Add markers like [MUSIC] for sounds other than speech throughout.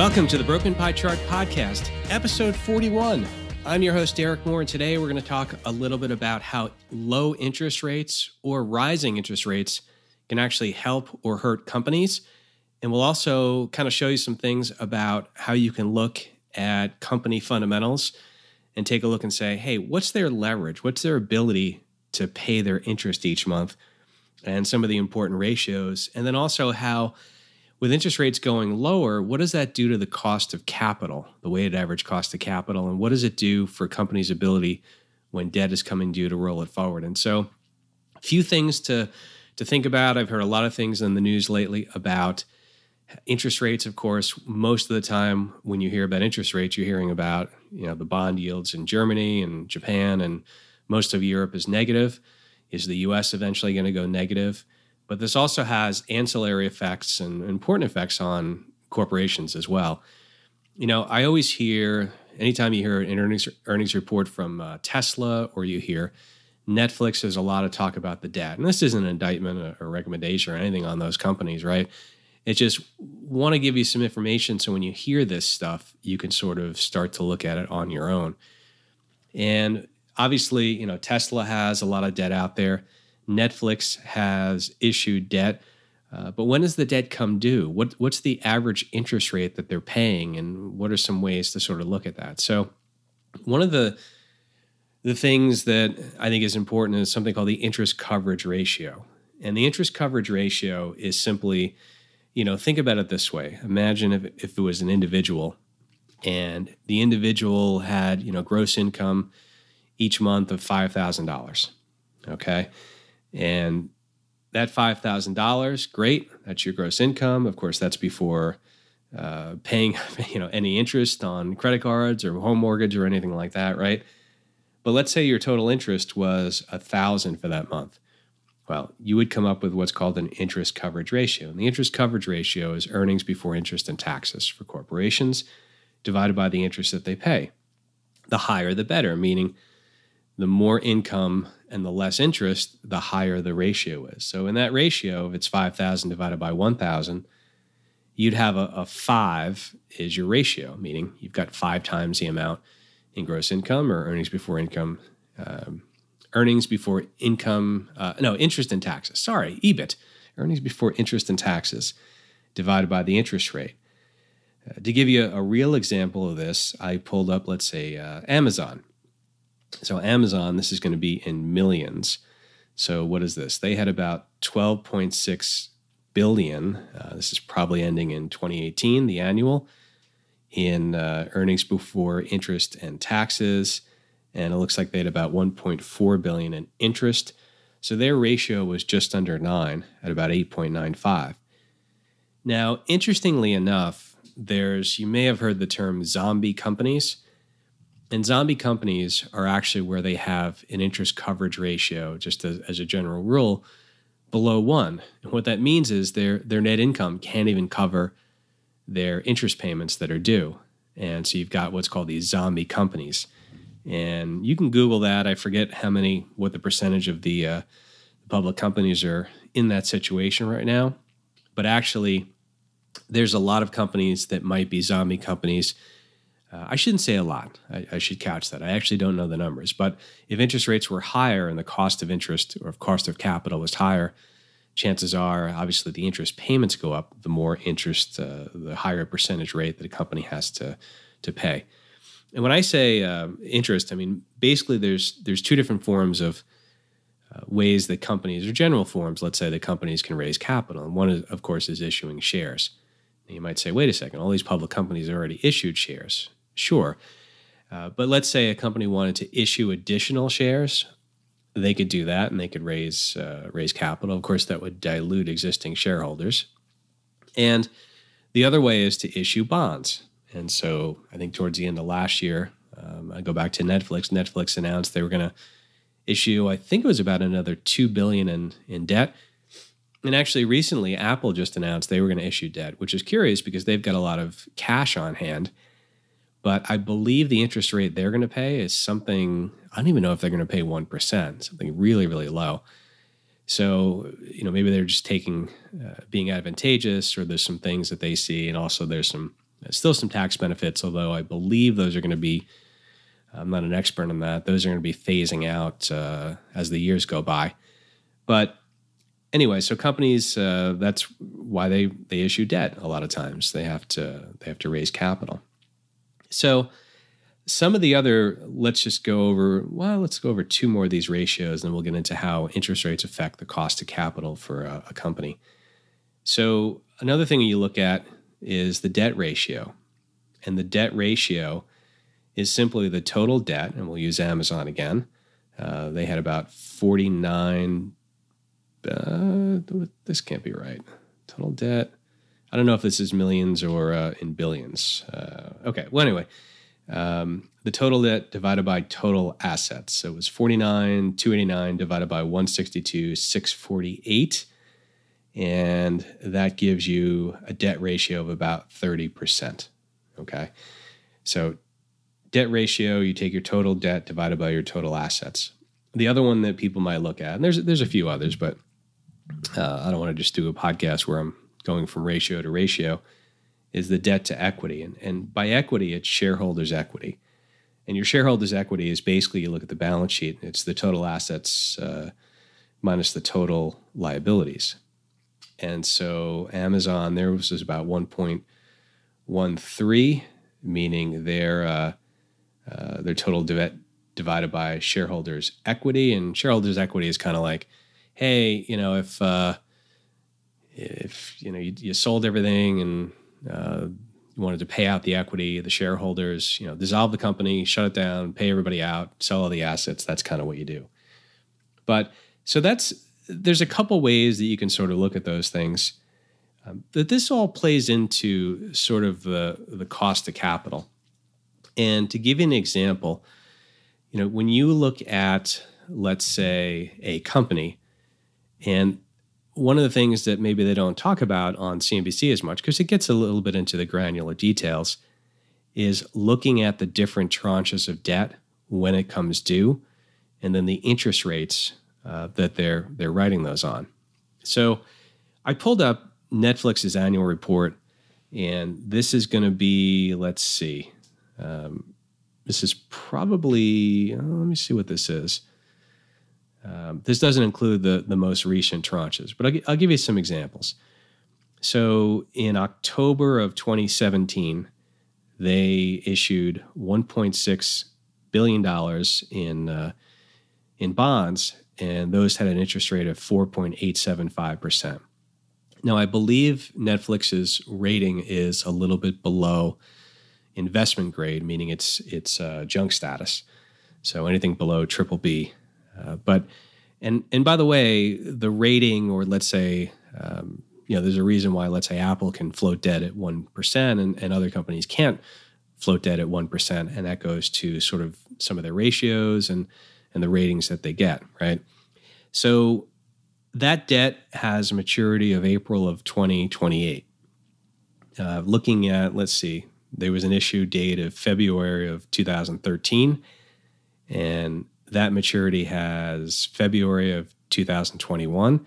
Welcome to the Broken Pie Chart Podcast, episode 41. I'm your host, Derek Moore, and today we're going to talk a little bit about how low interest rates or rising interest rates can actually help or hurt companies. And we'll also kind of show you some things about how you can look at company fundamentals and take a look and say, hey, what's their leverage? What's their ability to pay their interest each month? And some of the important ratios. And then also how with interest rates going lower, what does that do to the cost of capital, the weighted average cost of capital? And what does it do for companies' ability when debt is coming due to roll it forward? And so, a few things to, to think about. I've heard a lot of things in the news lately about interest rates. Of course, most of the time when you hear about interest rates, you're hearing about you know the bond yields in Germany and Japan, and most of Europe is negative. Is the U.S. eventually going to go negative? But this also has ancillary effects and important effects on corporations as well. You know, I always hear anytime you hear an earnings earnings report from uh, Tesla or you hear Netflix, there's a lot of talk about the debt, and this isn't an indictment or recommendation or anything on those companies, right? It just want to give you some information so when you hear this stuff, you can sort of start to look at it on your own. And obviously, you know, Tesla has a lot of debt out there. Netflix has issued debt. Uh, but when does the debt come due? What, what's the average interest rate that they're paying, and what are some ways to sort of look at that? So, one of the the things that I think is important is something called the interest coverage ratio. And the interest coverage ratio is simply, you know, think about it this way. Imagine if, if it was an individual and the individual had, you know, gross income each month of $5,000. Okay. And that $5,000, great. That's your gross income. Of course, that's before uh, paying [LAUGHS] you know any interest on credit cards or home mortgage or anything like that, right? But let's say your total interest was a thousand for that month. Well, you would come up with what's called an interest coverage ratio. And the interest coverage ratio is earnings before interest and taxes for corporations divided by the interest that they pay. The higher the better, meaning the more income and the less interest, the higher the ratio is. So in that ratio, if it's 5,000 divided by 1,000, you'd have a, a, five is your ratio, meaning you've got five times the amount in gross income or earnings before income, um, earnings before income, uh, no, interest and taxes. Sorry, EBIT, earnings before interest and taxes divided by the interest rate. Uh, to give you a, a, real example of this, I pulled up, let's say, uh, Amazon. So Amazon, this is going to be in millions. So what is this? They had about 12.6 billion. Uh, this is probably ending in 2018, the annual, in uh, earnings before interest and taxes, and it looks like they had about 1.4 billion in interest. So their ratio was just under nine at about 8.95. Now, interestingly enough, there's you may have heard the term zombie companies. And zombie companies are actually where they have an interest coverage ratio, just as, as, a general rule, below one. And what that means is their their net income can't even cover their interest payments that are due. And so you've got what's called these zombie companies. And you can Google that. I forget how many, what the percentage of the uh, public companies are in that situation right now. But actually, there's a lot of companies that might be zombie companies uh, I shouldn't say a lot. I, I, should couch that. I actually don't know the numbers. But if interest rates were higher and the cost of interest or cost of capital was higher, chances are obviously the interest payments go up. The more interest, uh, the higher percentage rate that a company has to to pay. And when I say uh, interest, I mean basically there's there's two different forms of uh, ways that companies or general forms, let's say that companies can raise capital. And one is, of course, is issuing shares. You might say, wait a second, all these public companies already issued shares. Sure. Uh, but let's say a company wanted to issue additional shares, they could do that and they could raise uh, raise capital. Of course, that would dilute existing shareholders. And the other way is to issue bonds. And so I think towards the end of last year, um, I go back to Netflix. Netflix announced they were going to issue, I think it was about another two billion in in debt. And actually, recently, Apple just announced they were going to issue debt, which is curious because they've got a lot of cash on hand but I believe the interest rate they're going to pay is something, I don't even know if they're going to pay 1%, something really, really low. So, you know, maybe they're just taking, uh, being advantageous, or there's some things that they see. And also, there's some Still some tax benefits, although I believe those are going to be. I'm not an expert on that. Those are going to be phasing out uh, as the years go by. But anyway, so companies uh, that's why they they issue debt a lot of times. They have to they have to raise capital. So some of the other let's just go over well let's go over two more of these ratios and we'll get into how interest rates affect the cost of capital for a, a company. So another thing you look at is the debt ratio. And the debt ratio is simply the total debt and we'll use amazon again. Uh, they had about 49 uh, this can't be right. Total debt i don't know if this is millions or uh, in billions uh, okay well anyway um, the total debt divided by total assets. So it was 49, 289 divided by 162, 648. And that gives you a debt ratio of about 30%. Okay. So debt ratio, you take your total debt divided by your total assets. The other one that people might look at, and there's there's a few others, but uh, I don't want to just do a podcast where I'm going from ratio to ratio is the debt to equity. And, and by equity, it's shareholders' equity. And your shareholders' equity is basically you look at the balance sheet, it's the total assets uh, minus the total liabilities. And so Amazon, there was about 1.13, meaning their, uh, uh, their total debt divided by shareholders' equity. And shareholders' equity is kind of like, hey, you know, if, uh, if you know you, you sold everything and uh, wanted to pay out the equity, the shareholders, you know, dissolve the company, shut it down, pay everybody out, sell all the assets. That's kind of what you do. But so that's there's a couple ways that you can sort of look at those things. Um, that this all plays into sort of the the cost of capital. And to give you an example, you know, when you look at let's say a company and one of the things that maybe they don't talk about on CNBC as much, because it gets a little bit into the granular details, is looking at the different tranches of debt when it comes due, and then the interest rates uh, that they're they're writing those on. So, I pulled up Netflix's annual report, and this is going to be let's see, um, this is probably oh, let me see what this is. Um, this doesn't include the, the most recent tranches, but I'll, I'll give you some examples. So in October of 2017, they issued 1.6 billion dollars in uh, in bonds, and those had an interest rate of 4.875 percent. Now, I believe Netflix's rating is a little bit below investment grade, meaning it's it's uh, junk status. So anything below triple B uh, but and and by the way, the rating, or let's say, um, you know, there's a reason why let's say Apple can float debt at one percent, and, and other companies can't float debt at one percent, and that goes to sort of some of their ratios and and the ratings that they get, right? So that debt has a maturity of April of 2028. Uh, looking at, let's see, there was an issue date of February of 2013, and that maturity has February of 2021,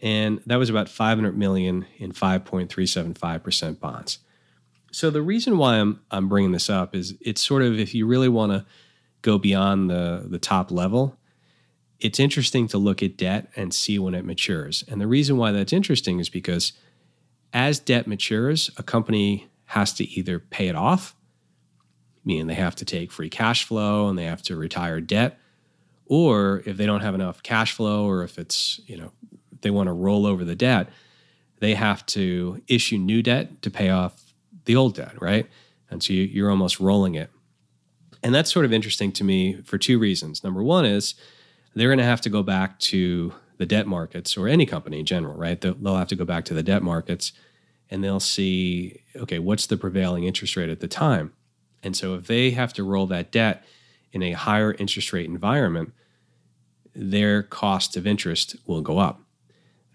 and that was about 500 million in 5.375% bonds. So the reason why I'm I'm bringing this up is it's sort of if you really want to go beyond the the top level, it's interesting to look at debt and see when it matures. And the reason why that's interesting is because as debt matures, a company has to either pay it off meaning they have to take free cash flow and they have to retire debt. Or if they don't have enough cash flow, or if it's, you know, they want to roll over the debt, they have to issue new debt to pay off the old debt, right? And so you're almost rolling it. And that's sort of interesting to me for two reasons. Number one is they're going to have to go back to the debt markets or any company in general, right? They'll have to go back to the debt markets and they'll see, okay, what's the prevailing interest rate at the time? And so if they have to roll that debt in a higher interest rate environment, their cost of interest will go up.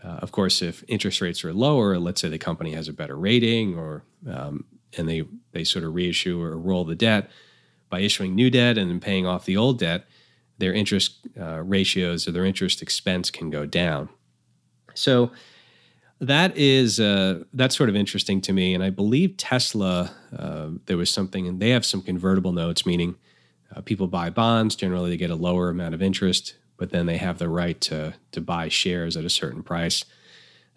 Uh, of course, if interest rates are lower, let's say the company has a better rating, or um, and they they sort of reissue or roll the debt by issuing new debt and then paying off the old debt, their interest uh, ratios or their interest expense can go down. So that is uh, that's sort of interesting to me, and I believe Tesla. Uh, there was something, and they have some convertible notes, meaning uh, people buy bonds. Generally, they get a lower amount of interest, but then they have the right to to buy shares at a certain price.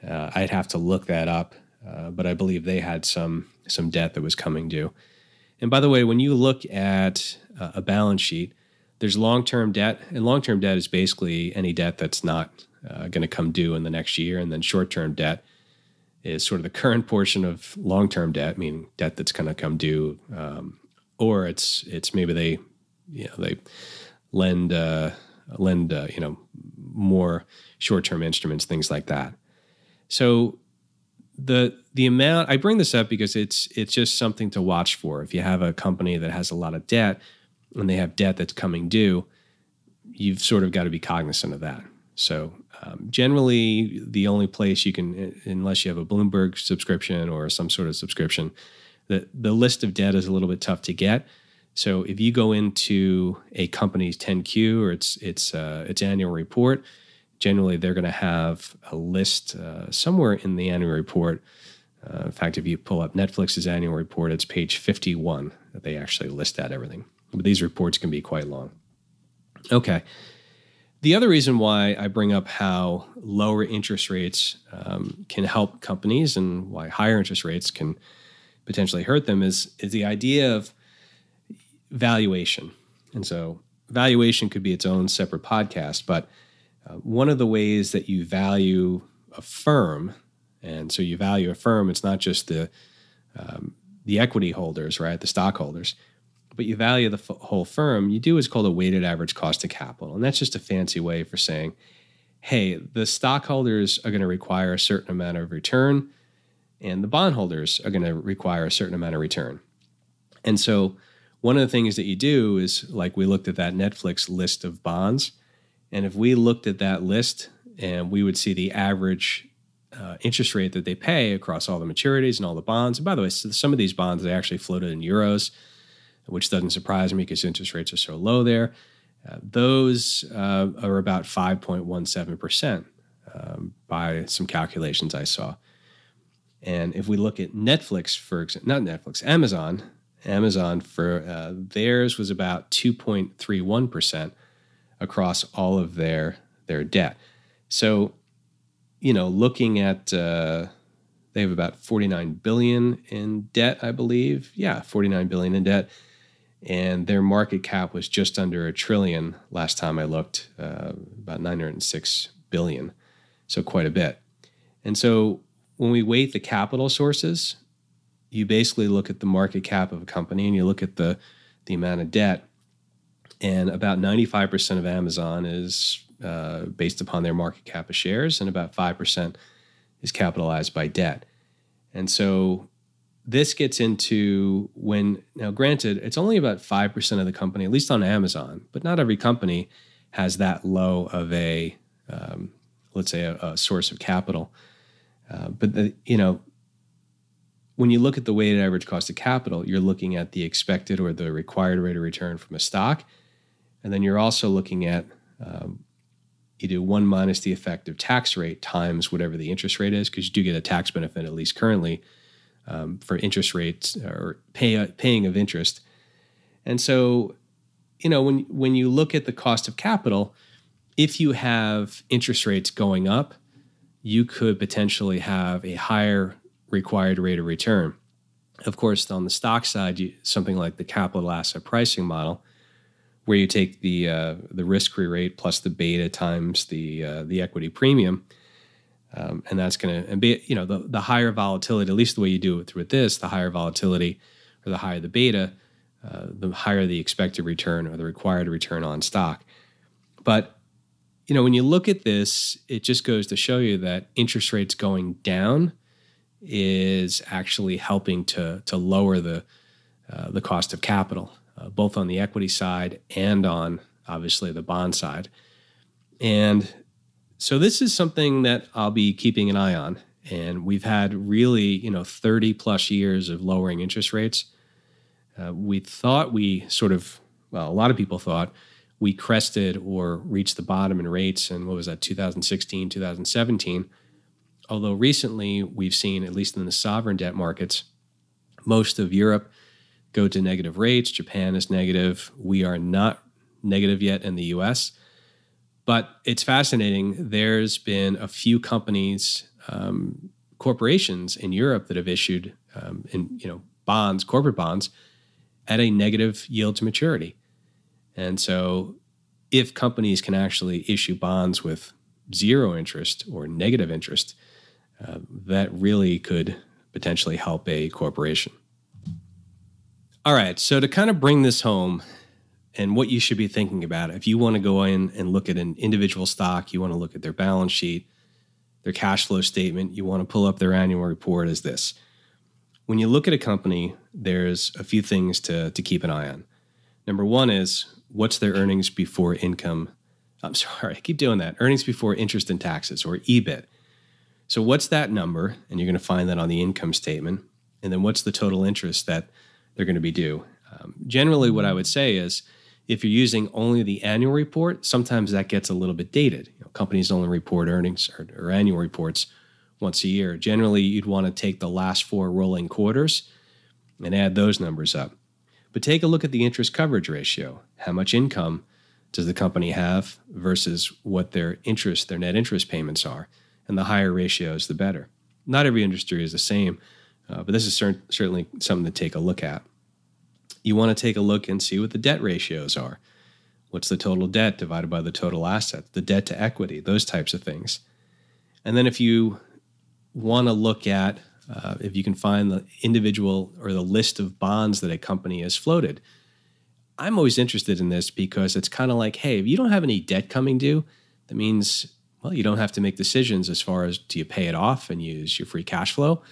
Uh, I'd have to look that up, uh, but I believe they had some some debt that was coming due. And by the way, when you look at uh, a balance sheet, there's long term debt, and long term debt is basically any debt that's not uh, going to come due in the next year. And then short term debt is sort of the current portion of long term debt, meaning debt that's going to come due, um, or it's it's maybe they you know they lend uh, lend uh, you know more short term instruments, things like that. So the the amount I bring this up because it's it's just something to watch for. If you have a company that has a lot of debt and they have debt that's coming due, you've sort of got to be cognizant of that. So um, generally, the only place you can, unless you have a Bloomberg subscription or some sort of subscription, the the list of debt is a little bit tough to get. So if you go into a company's 10Q or its its uh, its annual report, generally they're going to have a list uh, somewhere in the annual report. Uh, in fact, if you pull up Netflix's annual report, it's page 51 that they actually list out everything. But these reports can be quite long. Okay. The other reason why I bring up how lower interest rates um, can help companies and why higher interest rates can potentially hurt them is, is the idea of valuation. And so, valuation could be its own separate podcast, but uh, one of the ways that you value a firm, and so you value a firm, it's not just the um, the equity holders, right, the stockholders but you value the f- whole firm, you do what's called a weighted average cost of capital. And that's just a fancy way for saying, hey, the stockholders are going to require a certain amount of return, and the bondholders are going to require a certain amount of return. And so, one of the things that you do is like we looked at that Netflix list of bonds. And if we looked at that list and we would see the average uh, interest rate that they pay across all the maturities and all the bonds. And by the way, some of these bonds they actually floated in euros which doesn't surprise me because interest rates are so low there. Uh, those uh, are about 5.17% um, by some calculations I saw. And if we look at Netflix, for example, not Netflix, Amazon, Amazon for uh, theirs was about 2.31% across all of their their debt. So, you know, looking at uh, they have about 49 billion in debt, I believe. Yeah, 49 billion in debt and their market cap was just under a trillion last time I looked, uh, about 906 billion, so quite a bit. And so when we weight the capital sources, you basically look at the market cap of a company and you look at the the amount of debt, and about 95% of Amazon is uh, based upon their market cap of shares, and about 5% is capitalized by debt. And so this gets into when now granted it's only about 5% of the company at least on amazon but not every company has that low of a um, let's say a, a, source of capital. Uh, but the, you know when you look at the weighted average cost of capital you're looking at the expected or the required rate of return from a stock. And then you're also looking at um, you do one minus the effective tax rate times whatever the interest rate is because you do get a tax benefit at least currently um, for interest rates or pay, paying of interest. And so, you know, when when you look at the cost of capital, if you have interest rates going up, you could potentially have a higher required rate of return. Of course, on the stock side, you, something like the capital asset pricing model, where you take the uh, the risk-free rate plus the beta times the uh, the equity premium, um, and that's going to and be you know the the higher volatility, at least the way you do it with this, the higher volatility or the higher the beta, uh, the higher the expected return or the required return on stock. But you know when you look at this, it just goes to show you that interest rates going down is actually helping to to lower the uh, the cost of capital, uh, both on the equity side and on obviously the bond side. And so this is something that I'll be keeping an eye on. And we've had really, you know, 30 plus years of lowering interest rates. Uh, we thought we sort of, well, a lot of people thought we crested or reached the bottom in rates in what was that, 2016, 2017. Although recently we've seen, at least in the sovereign debt markets, most of Europe go to negative rates. Japan is negative. We are not negative yet in the US. But it's fascinating. There's been a few companies, um, corporations in Europe that have issued um, in you know bonds, corporate bonds, at a negative yield to maturity. And so, if companies can actually issue bonds with zero interest or negative interest, uh, that really could potentially help a corporation. All right, so to kind of bring this home and what you should be thinking about, if you want to go in and look at an individual stock, you want to look at their balance sheet, their cash flow statement, you want to pull up their annual report, is this. When you look at a company, there's a few things to, to keep an eye on. Number one is what's their earnings before income? I'm [LAUGHS] sorry, I keep doing that. Earnings before interest and taxes, or EBIT. So, what's that number? And you're going to find that on the income statement. And then, what's the total interest that they're going to be due? Um, generally, what I would say is if you're using only the annual report, sometimes that gets a little bit dated. You know, companies only report earnings or, or annual reports once a year. Generally, you'd want to take the last four rolling quarters and add those numbers up. But take a look at the interest coverage ratio. How much income does the company have versus what their interest, their net interest payments are? And the higher ratios, the better. Not every industry is the same, uh, but this is cer- certainly something to take a look at. You want to take a look and see what the debt ratios are. What's the total debt divided by the total assets, the debt to equity, those types of things. And then if you want to look at uh, if you can find the individual or the list of bonds that a company has floated. I'm always interested in this because it's kind of like, hey, if you don't have any debt coming due, that means, well, you don't have to make decisions as far as do you pay it off and use your free cash flow,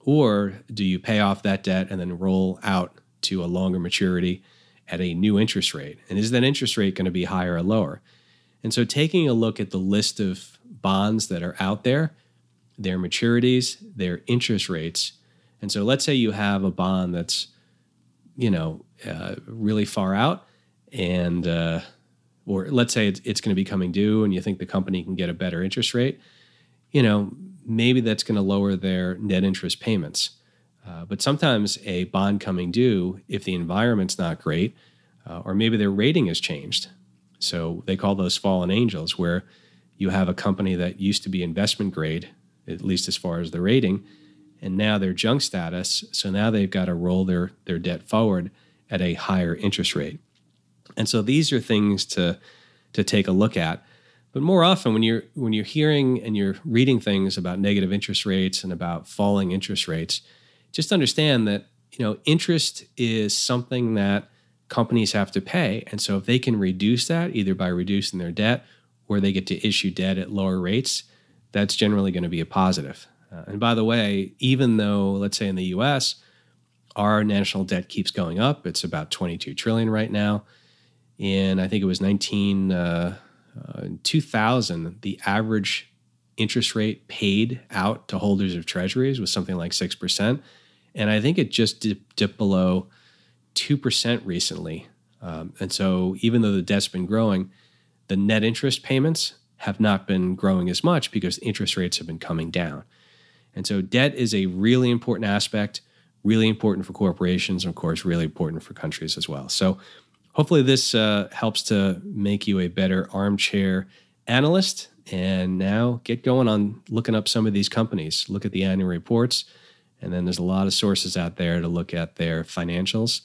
or do you pay off that debt and then roll out to a longer maturity at a new interest rate? And is that interest rate going to be higher or lower? And so taking a look at the list of bonds that are out there their maturities, their interest rates. And so let's say you have a bond that's, you know, uh, really far out and, uh, or let's say it's, it's going to be coming due and you think the company can get a better interest rate, you know, maybe that's going to lower their net interest payments. Uh, but sometimes a bond coming due, if the environment's not great, uh, or maybe their rating has changed. So they call those fallen angels, where you have a company that used to be investment grade at least as far as the rating. And now they're junk status. So now they've got to roll their, their debt forward at a higher interest rate. And so these are things to, to take a look at. But more often when you're when you're hearing and you're reading things about negative interest rates and about falling interest rates, just understand that you know interest is something that companies have to pay. And so if they can reduce that either by reducing their debt or they get to issue debt at lower rates, that's generally going to be a positive. Uh, and by the way, even though, let's say in the US, our national debt keeps going up, it's about 22 trillion right now. And I think it was 19, uh, uh, 2000, the average interest rate paid out to holders of treasuries was something like 6%. And I think it just dipped, dipped below 2% recently. Um, and so even though the debt's been growing, the net interest payments have not been growing as much because interest rates have been coming down. And so debt is a really important aspect, really important for corporations, and of course, really important for countries as well. So hopefully, this uh, helps to make you a better armchair analyst. And now get going on looking up some of these companies, look at the annual reports. And then there's a lot of sources out there to look at their financials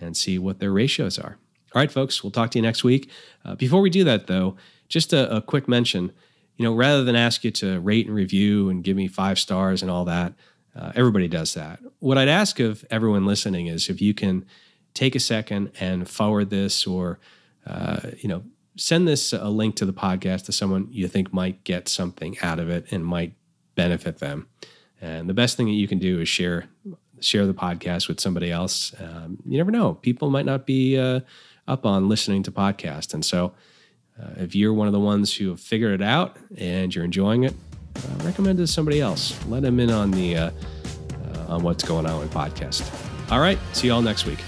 and see what their ratios are. All right, folks, we'll talk to you next week. Uh, before we do that, though, just a, a quick mention. You know, rather than ask you to rate and review and give me five stars and all that, uh, everybody does that. What I'd ask of everyone listening is if you can take a second and forward this or, uh, you know, send this a link to the podcast to someone you think might get something out of it and might benefit them. And the best thing that you can do is share share the podcast with somebody else. Um, you never know; people might not be uh, up on listening to podcasts, and so uh, if you're one of the ones who have figured it out and you're enjoying it, uh, recommend it to somebody else. Let them in on the uh, uh on what's going on with podcast. All right, see you all next week.